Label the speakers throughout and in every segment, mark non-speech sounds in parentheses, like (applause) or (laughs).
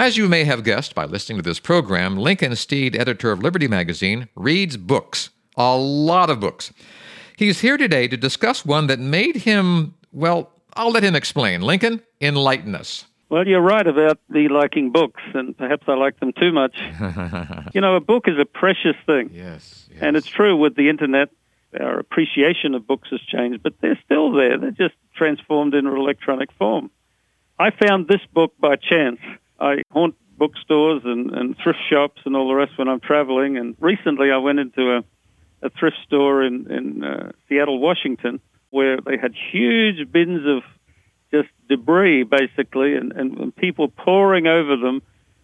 Speaker 1: As you may have guessed by listening to this program, Lincoln Steed, editor of Liberty Magazine, reads books. A lot of books. He's here today to discuss one that made him, well, I'll let him explain. Lincoln, enlighten us.
Speaker 2: Well, you're right about the liking books, and perhaps I like them too much. (laughs) you know, a book is a precious thing.
Speaker 1: Yes, yes.
Speaker 2: And it's true with the internet, our appreciation of books has changed, but they're still there. They're just transformed into electronic form. I found this book by chance. I haunt bookstores and, and thrift shops and all the rest when I'm traveling. And recently I went into a, a thrift store in, in uh, Seattle, Washington, where they had huge bins of just debris, basically, and, and, and people pouring over them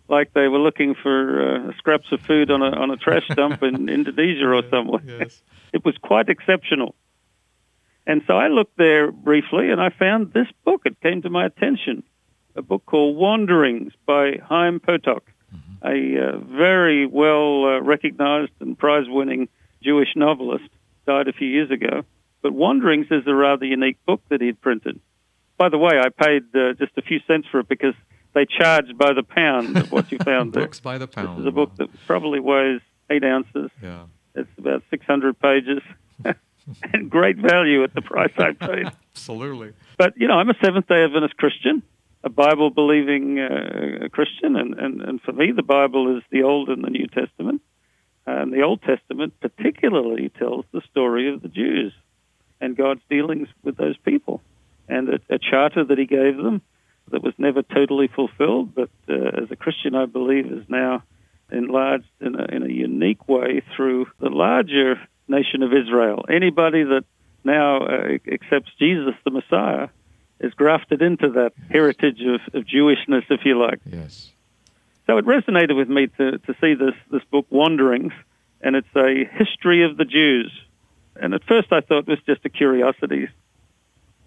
Speaker 2: like they were looking for uh, scraps of food on a, on a trash dump in (laughs) Indonesia or somewhere.
Speaker 1: Yes.
Speaker 2: It was quite exceptional. And so I looked there briefly and I found this book. It came to my attention a book called Wanderings by Chaim Potok, mm-hmm. a uh, very well uh, recognized and prize winning Jewish novelist, died a few years ago. But Wanderings is a rather unique book that he'd printed. By the way, I paid uh, just a few cents for it because they charged by the pound of what you found (laughs) there.
Speaker 1: Books by the pound.
Speaker 2: This is a book that probably weighs eight ounces.
Speaker 1: Yeah.
Speaker 2: It's about 600 pages. and (laughs) (laughs) great value at the price I paid.
Speaker 1: Absolutely.
Speaker 2: But, you know, I'm a Seventh day Adventist Christian a Bible believing uh, Christian, and, and, and for me, the Bible is the Old and the New Testament. And the Old Testament particularly tells the story of the Jews and God's dealings with those people, and a, a charter that He gave them that was never totally fulfilled, but uh, as a Christian, I believe is now enlarged in a, in a unique way through the larger nation of Israel. Anybody that now uh, accepts Jesus, the Messiah, is grafted into that heritage of, of Jewishness, if you like.
Speaker 1: Yes.
Speaker 2: So it resonated with me to, to see this, this book, Wanderings, and it's a history of the Jews. And at first I thought it was just a curiosity.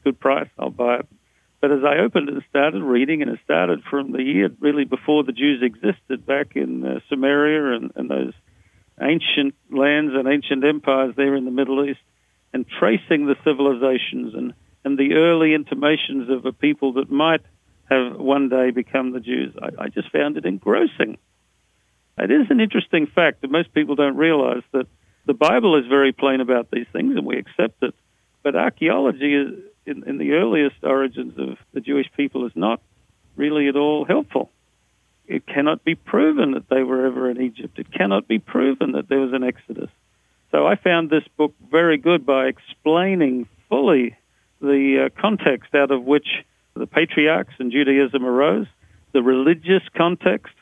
Speaker 2: Good price, I'll buy it. But as I opened it and started reading, and it started from the year really before the Jews existed back in uh, Sumeria and, and those ancient lands and ancient empires there in the Middle East, and tracing the civilizations and and the early intimations of a people that might have one day become the Jews. I, I just found it engrossing. It is an interesting fact that most people don't realize that the Bible is very plain about these things and we accept it. But archaeology in, in the earliest origins of the Jewish people is not really at all helpful. It cannot be proven that they were ever in Egypt. It cannot be proven that there was an Exodus. So I found this book very good by explaining fully the uh, context out of which the patriarchs and Judaism arose, the religious context.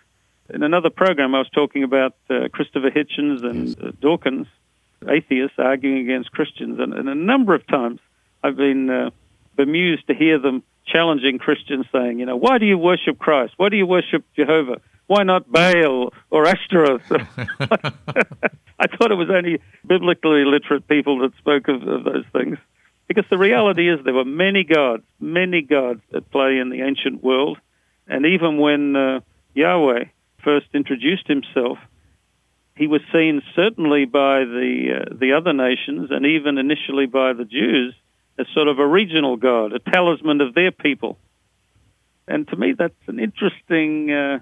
Speaker 2: In another program, I was talking about uh, Christopher Hitchens and uh, Dawkins, atheists arguing against Christians, and, and, a number of times I've been uh, bemused to hear them challenging Christians, saying, "You know, why do you worship Christ? Why do you worship Jehovah? Why not Baal or Ashtaroth?" (laughs) I thought it was only biblically literate people that spoke of, of those things. Because the reality is there were many gods, many gods at play in the ancient world. And even when uh, Yahweh first introduced himself, he was seen certainly by the, uh, the other nations and even initially by the Jews as sort of a regional god, a talisman of their people. And to me, that's an interesting uh,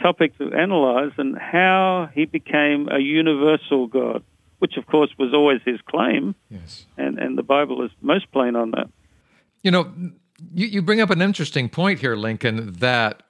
Speaker 2: topic to analyze and how he became a universal god which of course was always his claim.
Speaker 1: Yes.
Speaker 2: And, and the Bible is most plain on that.
Speaker 1: You know, you, you bring up an interesting point here, Lincoln, that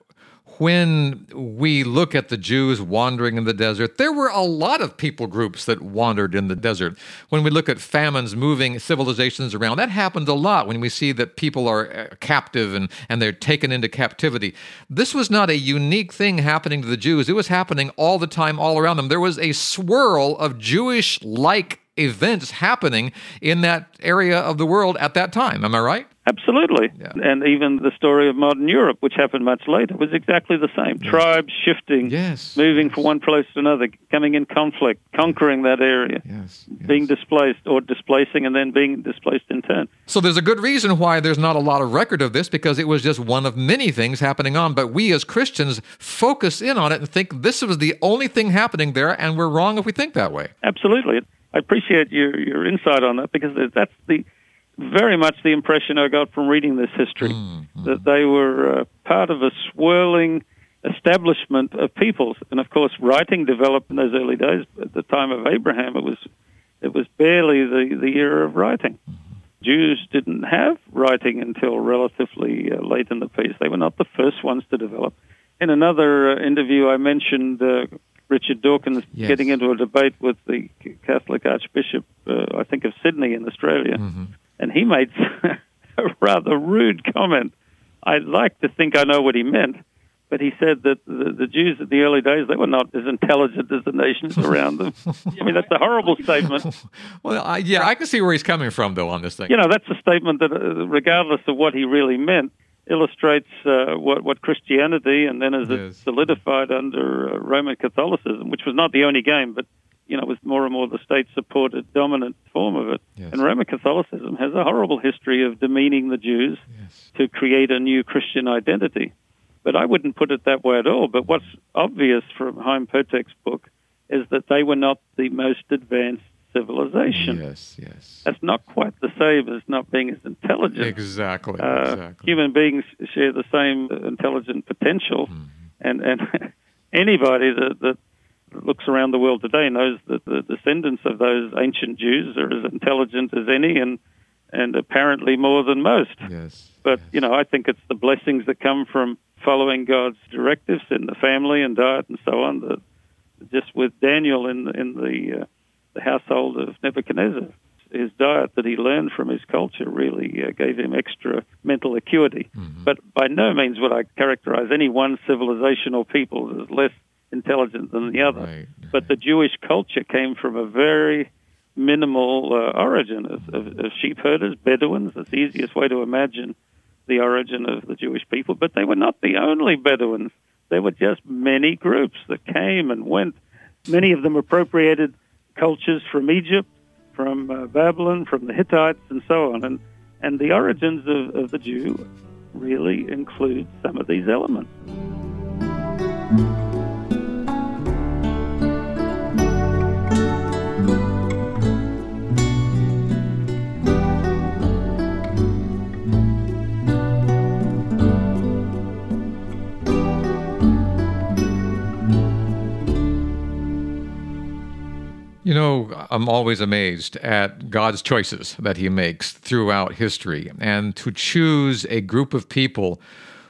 Speaker 1: when we look at the Jews wandering in the desert, there were a lot of people groups that wandered in the desert. When we look at famines moving civilizations around, that happened a lot when we see that people are uh, captive and, and they're taken into captivity. This was not a unique thing happening to the Jews, it was happening all the time, all around them. There was a swirl of Jewish like events happening in that area of the world at that time. Am I right?
Speaker 2: Absolutely.
Speaker 1: Yeah.
Speaker 2: And even the story of modern Europe, which happened much later, was exactly the same. Tribes shifting,
Speaker 1: Yes.
Speaker 2: moving
Speaker 1: yes.
Speaker 2: from one place to another, coming in conflict, conquering that area,
Speaker 1: Yes. yes.
Speaker 2: being displaced or displacing and then being displaced in turn.
Speaker 1: So there's a good reason why there's not a lot of record of this because it was just one of many things happening on. But we as Christians focus in on it and think this was the only thing happening there, and we're wrong if we think that way.
Speaker 2: Absolutely. I appreciate your, your insight on that because that's the very much the impression I got from reading this history that they were uh, part of a swirling establishment of peoples. And of course, writing developed in those early days. At the time of Abraham, it was it was barely the, the era of writing. Jews didn't have writing until relatively uh, late in the piece. They were not the first ones to develop. In another uh, interview, I mentioned uh, Richard Dawkins
Speaker 1: Yes.
Speaker 2: getting into a debate with the Catholic Archbishop, uh, I think, of Sydney in Australia, and he made (laughs) a rather rude comment. I'd like to think I know what he meant, but he said that the, the Jews at the early days they were not as intelligent as the nations around them. I mean, that's a horrible statement. (laughs)
Speaker 1: Well, I, yeah, I can see where he's coming from though on this thing.
Speaker 2: You know, that's a statement that, uh, regardless of what he really meant, illustrates uh, what, what Christianity and then as it solidified under uh, Roman Catholicism, which was not the only game, but you know, with more and more the state-supported dominant form of it.
Speaker 1: Yes.
Speaker 2: And Roman Catholicism has a horrible history of demeaning the Jews
Speaker 1: Yes.
Speaker 2: to create a new Christian identity. But I wouldn't put it that way at all. But what's obvious from Chaim Potok's book is that they were not the most advanced civilization.
Speaker 1: Yes. Yes.
Speaker 2: That's not quite the same as not being as intelligent.
Speaker 1: Exactly.
Speaker 2: Uh,
Speaker 1: exactly.
Speaker 2: Human beings share the same intelligent potential,
Speaker 1: Mm-hmm.
Speaker 2: and and (laughs) anybody that, that looks around the world today knows that the descendants of those ancient Jews are as intelligent as any, and and apparently more than most.
Speaker 1: Yes.
Speaker 2: But
Speaker 1: yes.
Speaker 2: you know, I think it's the blessings that come from following God's directives in the family and diet and so on. That just with Daniel in in the uh, the household of Nebuchadnezzar, his diet that he learned from his culture really uh, gave him extra mental acuity. But by no means would I characterize any one civilization or people as less intelligent than the other.
Speaker 1: Right,
Speaker 2: But the Jewish culture came from a very minimal uh, origin of, of, of sheep herders, Bedouins. That's the easiest way to imagine the origin of the Jewish people. But they were not the only Bedouins. There were just many groups that came and went. Many of them appropriated cultures from Egypt, from uh, Babylon, from the Hittites, and so on. And, and the origins of, of the Jew really include some of these elements.
Speaker 1: I'm always amazed at God's choices that He makes throughout history. And to choose a group of people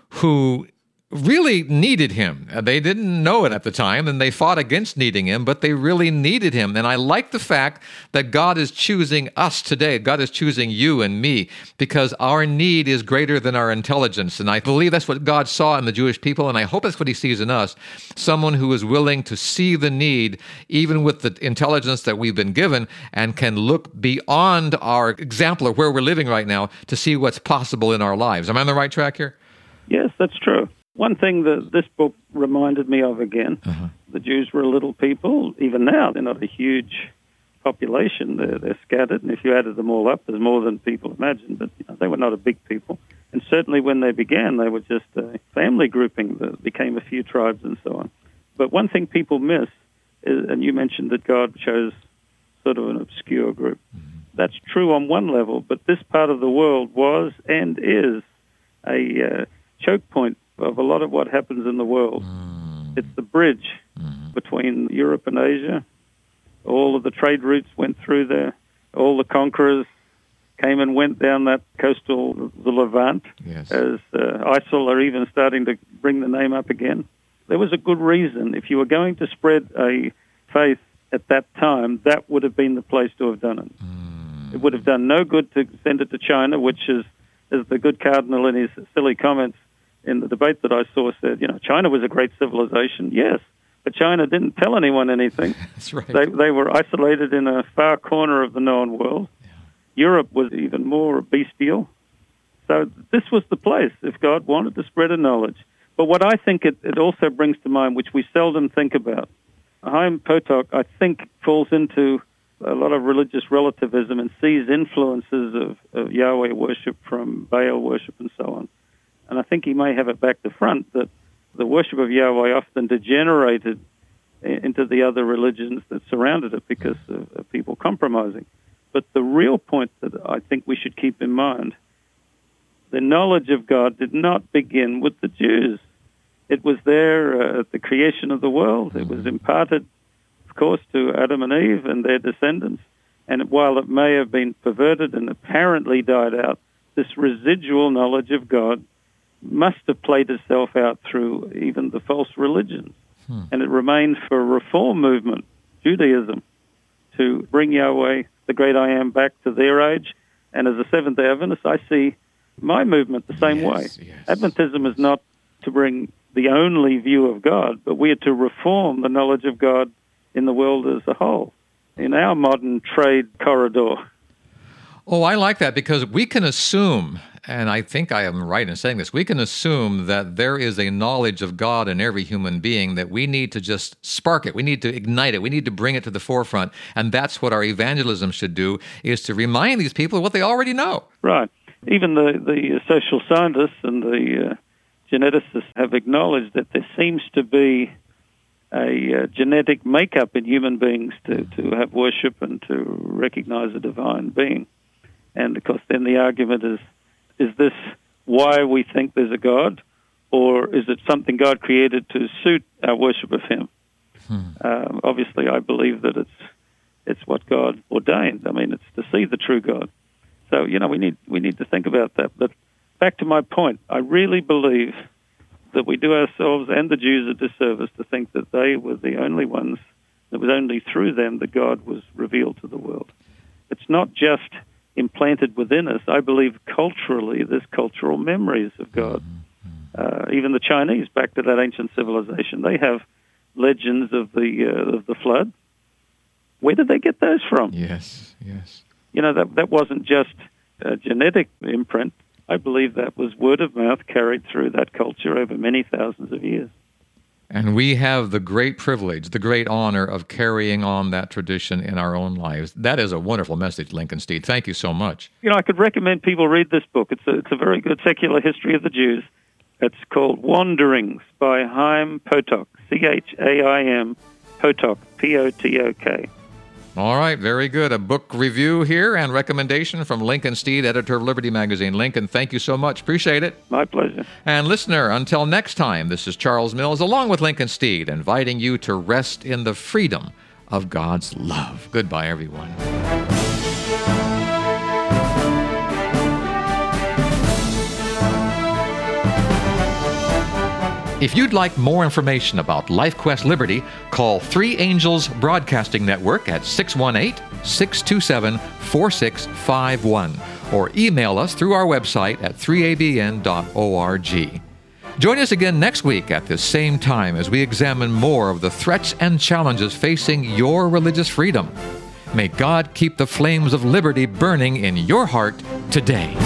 Speaker 1: who really needed him. Uh, They didn't know it at the time and they fought against needing him, but they really needed him. And I like the fact that God is choosing us today. God is choosing you and me because our need is greater than our intelligence. And I believe that's what God saw in the Jewish people. And I hope that's what he sees in us. Someone who is willing to see the need, even with the intelligence that we've been given, and can look beyond our example of where we're living right now to see what's possible in our lives. Am I on the right track here?
Speaker 2: Yes, that's true. One thing that this book reminded me of again the Jews were a little people. Even now, they're not a huge population. They're, they're scattered, and if you added them all up, there's more than people imagine. But you know, they were not a big people. And certainly when they began, they were just a family grouping that became a few tribes and so on. But one thing people miss, is, and you mentioned that God chose sort of an obscure group. That's true on one level, but this part of the world was and is a uh, choke point of a lot of what happens in the world. Mm. It's the bridge mm-hmm. between Europe and Asia. All of the trade routes went through there. All the conquerors came and went down that coastal, the Levant,
Speaker 1: Yes.
Speaker 2: as uh, ISIL are even starting to bring the name up again. There was a good reason. If you were going to spread a faith at that time, that would have been the place to have done it. Mm. It would have done no good to send it to China, which is, as the good cardinal in his silly comments in the debate that I saw said, you know, China was a great civilization. Yes, but China didn't tell anyone anything. (laughs)
Speaker 1: That's right.
Speaker 2: They, they were isolated in a far corner of the known world. Europe was even more bestial. So this was the place if God wanted to spread a knowledge. But what I think it, it also brings to mind, which we seldom think about, Chaim Potok, I think, falls into a lot of religious relativism and sees influences of, of Yahweh worship from Baal worship and so on. And I think he may have it back to front that the worship of Yahweh often degenerated into the other religions that surrounded it because of, of people compromising. But the real point that I think we should keep in mind the knowledge of God did not begin with the Jews. It was there uh, at the creation of the world. It was mm-hmm. imparted, of course, to Adam and Eve and their descendants. And while it may have been perverted and apparently died out, this residual knowledge of God must have played itself out through even the false religions. Hmm. And it remained for a reform movement, Judaism, to bring Yahweh, the great I am, back to their age. And as a Seventh day Adventist, I see my movement the same yes, way. Yes. Adventism is not to bring the only view of God, but we are to reform the knowledge of God in the world as a whole, in our modern trade corridor.
Speaker 1: Oh, I like that because we can assume, and I think I am right in saying this, we can assume that there is a knowledge of God in every human being that we need to just spark it. We need to ignite it. We need to bring it to the forefront. And that's what our evangelism should do is to remind these people what they already know.
Speaker 2: Right. Even the, the social scientists and the uh, geneticists have acknowledged that there seems to be a uh, genetic makeup in human beings to, to have worship and to recognize a divine being. And of course, then the argument is is this why we think there's a God, or is it something God created to suit our worship of Him? Hmm. Um, obviously, I believe that it's it's what God ordained. I mean, it's to see the true God. So you know, we need we need to think about that. But back to my point, I really believe that we do ourselves and the Jews a disservice to think that they were the only ones. It was only through them that God was revealed to the world. It's not just implanted within us. I believe culturally there's cultural memories of God. Uh, even the Chinese, back to that ancient civilization, they have legends of the uh, of the flood. Where did they get those from?
Speaker 1: Yes, yes.
Speaker 2: You know that that wasn't just a genetic imprint. I believe that was word of mouth carried through that culture over many thousands of years.
Speaker 1: And we have the great privilege, the great honor of carrying on that tradition in our own lives. That is a wonderful message, Lincoln Steed. Thank you so much.
Speaker 2: You know, I could recommend people read this book. It's a, it's a very good secular history of the Jews. It's called Wanderings by Chaim Potok, C H A I M Potok, P O T O K.
Speaker 1: All right, very good. A book review here and recommendation from Lincoln Steed, editor of Liberty Magazine. Lincoln, thank you so much. Appreciate it.
Speaker 2: My pleasure.
Speaker 1: And listener, until next time, this is Charles Mills along with Lincoln Steed, inviting you to rest in the freedom of God's love. Goodbye, everyone. If you'd like more information about LifeQuest Liberty, call Three Angels Broadcasting Network at 618 627 4651 or email us through our website at 3abn.org. Join us again next week at this same time as we examine more of the threats and challenges facing your religious freedom. May God keep the flames of liberty burning in your heart today.